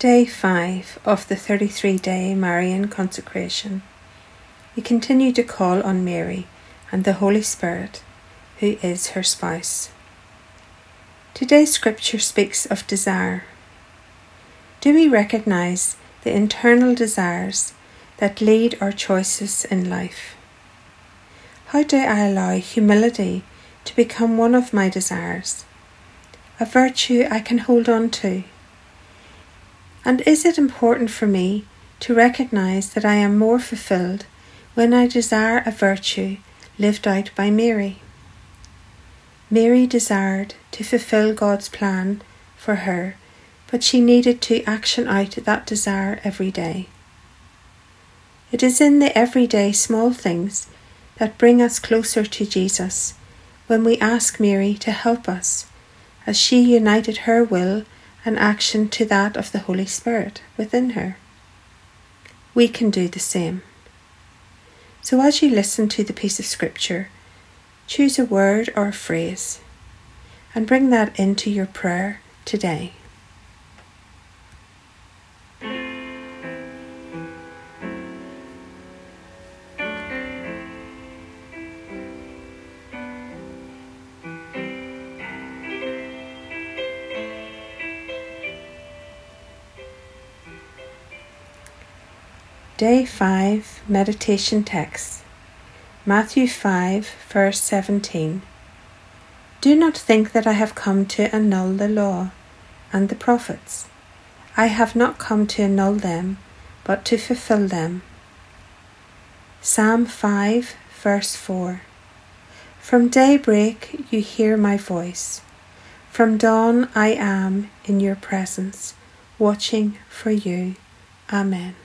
Day 5 of the 33 day Marian consecration. We continue to call on Mary and the Holy Spirit, who is her spouse. Today's scripture speaks of desire. Do we recognize the internal desires that lead our choices in life? How do I allow humility to become one of my desires, a virtue I can hold on to? And is it important for me to recognize that I am more fulfilled when I desire a virtue lived out by Mary? Mary desired to fulfill God's plan for her, but she needed to action out that desire every day. It is in the everyday small things that bring us closer to Jesus when we ask Mary to help us, as she united her will and action to that of the Holy Spirit within her. We can do the same. So, as you listen to the piece of scripture, choose a word or a phrase and bring that into your prayer today. Day 5 Meditation Text Matthew 5, verse 17. Do not think that I have come to annul the law and the prophets. I have not come to annul them, but to fulfill them. Psalm 5, verse 4. From daybreak you hear my voice. From dawn I am in your presence, watching for you. Amen.